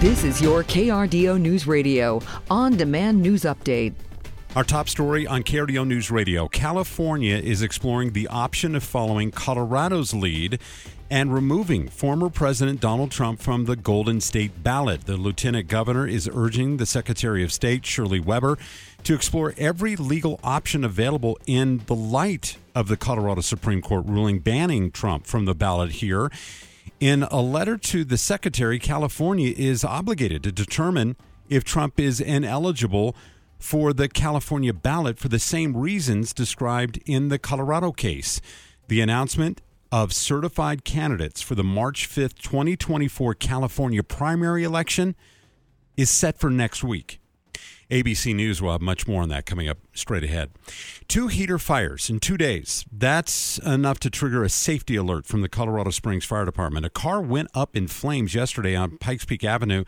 This is your KRDO News Radio on demand news update. Our top story on KRDO News Radio California is exploring the option of following Colorado's lead and removing former President Donald Trump from the Golden State ballot. The lieutenant governor is urging the Secretary of State, Shirley Weber, to explore every legal option available in the light of the Colorado Supreme Court ruling banning Trump from the ballot here. In a letter to the Secretary, California is obligated to determine if Trump is ineligible for the California ballot for the same reasons described in the Colorado case. The announcement of certified candidates for the March 5th, 2024 California primary election is set for next week. ABC News will have much more on that coming up straight ahead. Two heater fires in two days. That's enough to trigger a safety alert from the Colorado Springs Fire Department. A car went up in flames yesterday on Pikes Peak Avenue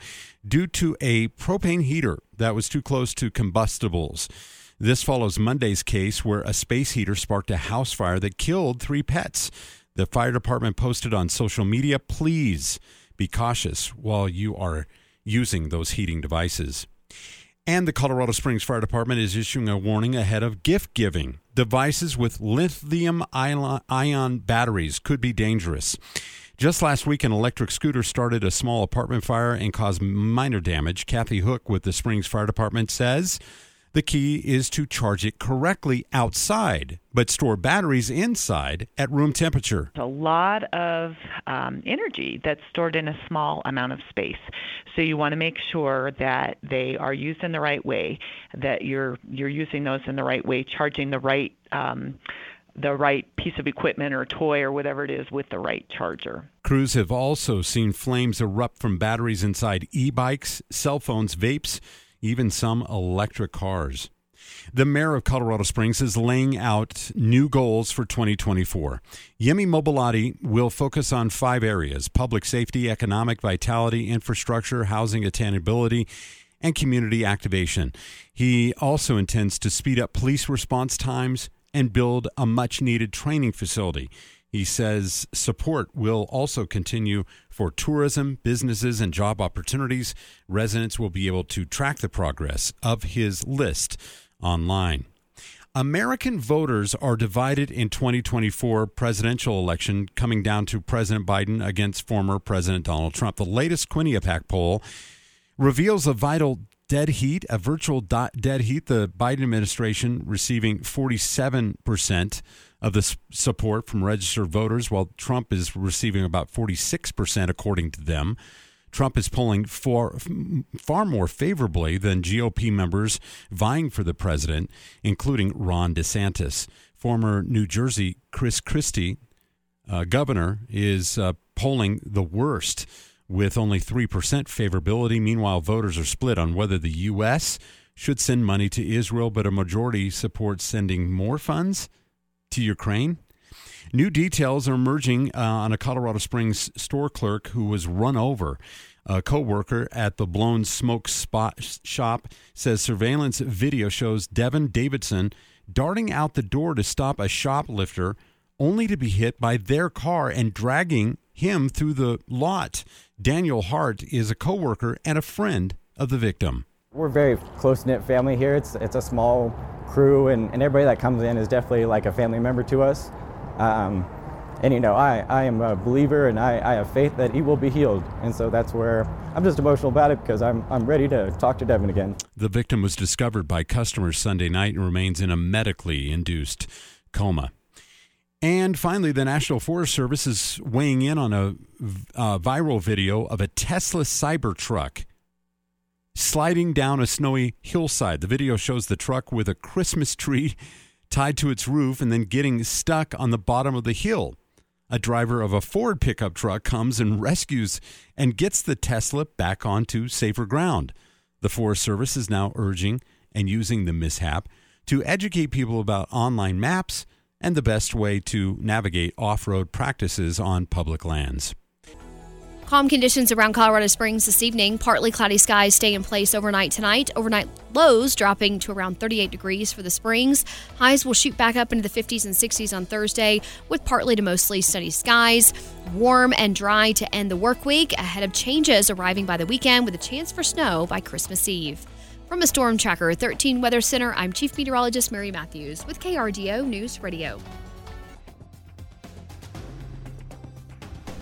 due to a propane heater that was too close to combustibles. This follows Monday's case where a space heater sparked a house fire that killed three pets. The fire department posted on social media please be cautious while you are using those heating devices. And the Colorado Springs Fire Department is issuing a warning ahead of gift giving. Devices with lithium ion batteries could be dangerous. Just last week, an electric scooter started a small apartment fire and caused minor damage. Kathy Hook with the Springs Fire Department says the key is to charge it correctly outside, but store batteries inside at room temperature. A lot of um, energy that's stored in a small amount of space. So you want to make sure that they are used in the right way, that you're you're using those in the right way, charging the right um, the right piece of equipment or toy or whatever it is with the right charger. Crews have also seen flames erupt from batteries inside e-bikes, cell phones, vapes even some electric cars. The mayor of Colorado Springs is laying out new goals for 2024. Yemi Mobolade will focus on five areas public safety, economic vitality, infrastructure, housing attainability, and community activation. He also intends to speed up police response times and build a much needed training facility. He says support will also continue for tourism, businesses, and job opportunities. Residents will be able to track the progress of his list online. American voters are divided in 2024 presidential election coming down to President Biden against former President Donald Trump. The latest Quinnipiac poll reveals a vital dead heat, a virtual dead heat. The Biden administration receiving 47% of the support from registered voters, while Trump is receiving about 46%, according to them. Trump is polling far, far more favorably than GOP members vying for the president, including Ron DeSantis. Former New Jersey Chris Christie, uh, governor, is uh, polling the worst with only 3% favorability. Meanwhile, voters are split on whether the U.S. should send money to Israel, but a majority supports sending more funds to Ukraine. New details are emerging uh, on a Colorado Springs store clerk who was run over. A co-worker at the blown smoke spot shop says surveillance video shows Devin Davidson darting out the door to stop a shoplifter only to be hit by their car and dragging him through the lot. Daniel Hart is a coworker and a friend of the victim. We're very close knit family here. It's it's a small crew, and, and everybody that comes in is definitely like a family member to us. Um, and you know, I, I am a believer and I, I have faith that he will be healed. And so that's where I'm just emotional about it because I'm, I'm ready to talk to Devin again. The victim was discovered by customers Sunday night and remains in a medically induced coma. And finally, the National Forest Service is weighing in on a uh, viral video of a Tesla Cybertruck sliding down a snowy hillside. The video shows the truck with a Christmas tree tied to its roof and then getting stuck on the bottom of the hill. A driver of a Ford pickup truck comes and rescues and gets the Tesla back onto safer ground. The Forest Service is now urging and using the mishap to educate people about online maps and the best way to navigate off road practices on public lands. Calm conditions around Colorado Springs this evening. Partly cloudy skies stay in place overnight tonight. Overnight lows dropping to around 38 degrees for the Springs. Highs will shoot back up into the 50s and 60s on Thursday with partly to mostly sunny skies. Warm and dry to end the work week ahead of changes arriving by the weekend with a chance for snow by Christmas Eve. From a Storm Tracker 13 Weather Center, I'm Chief Meteorologist Mary Matthews with KRDO News Radio.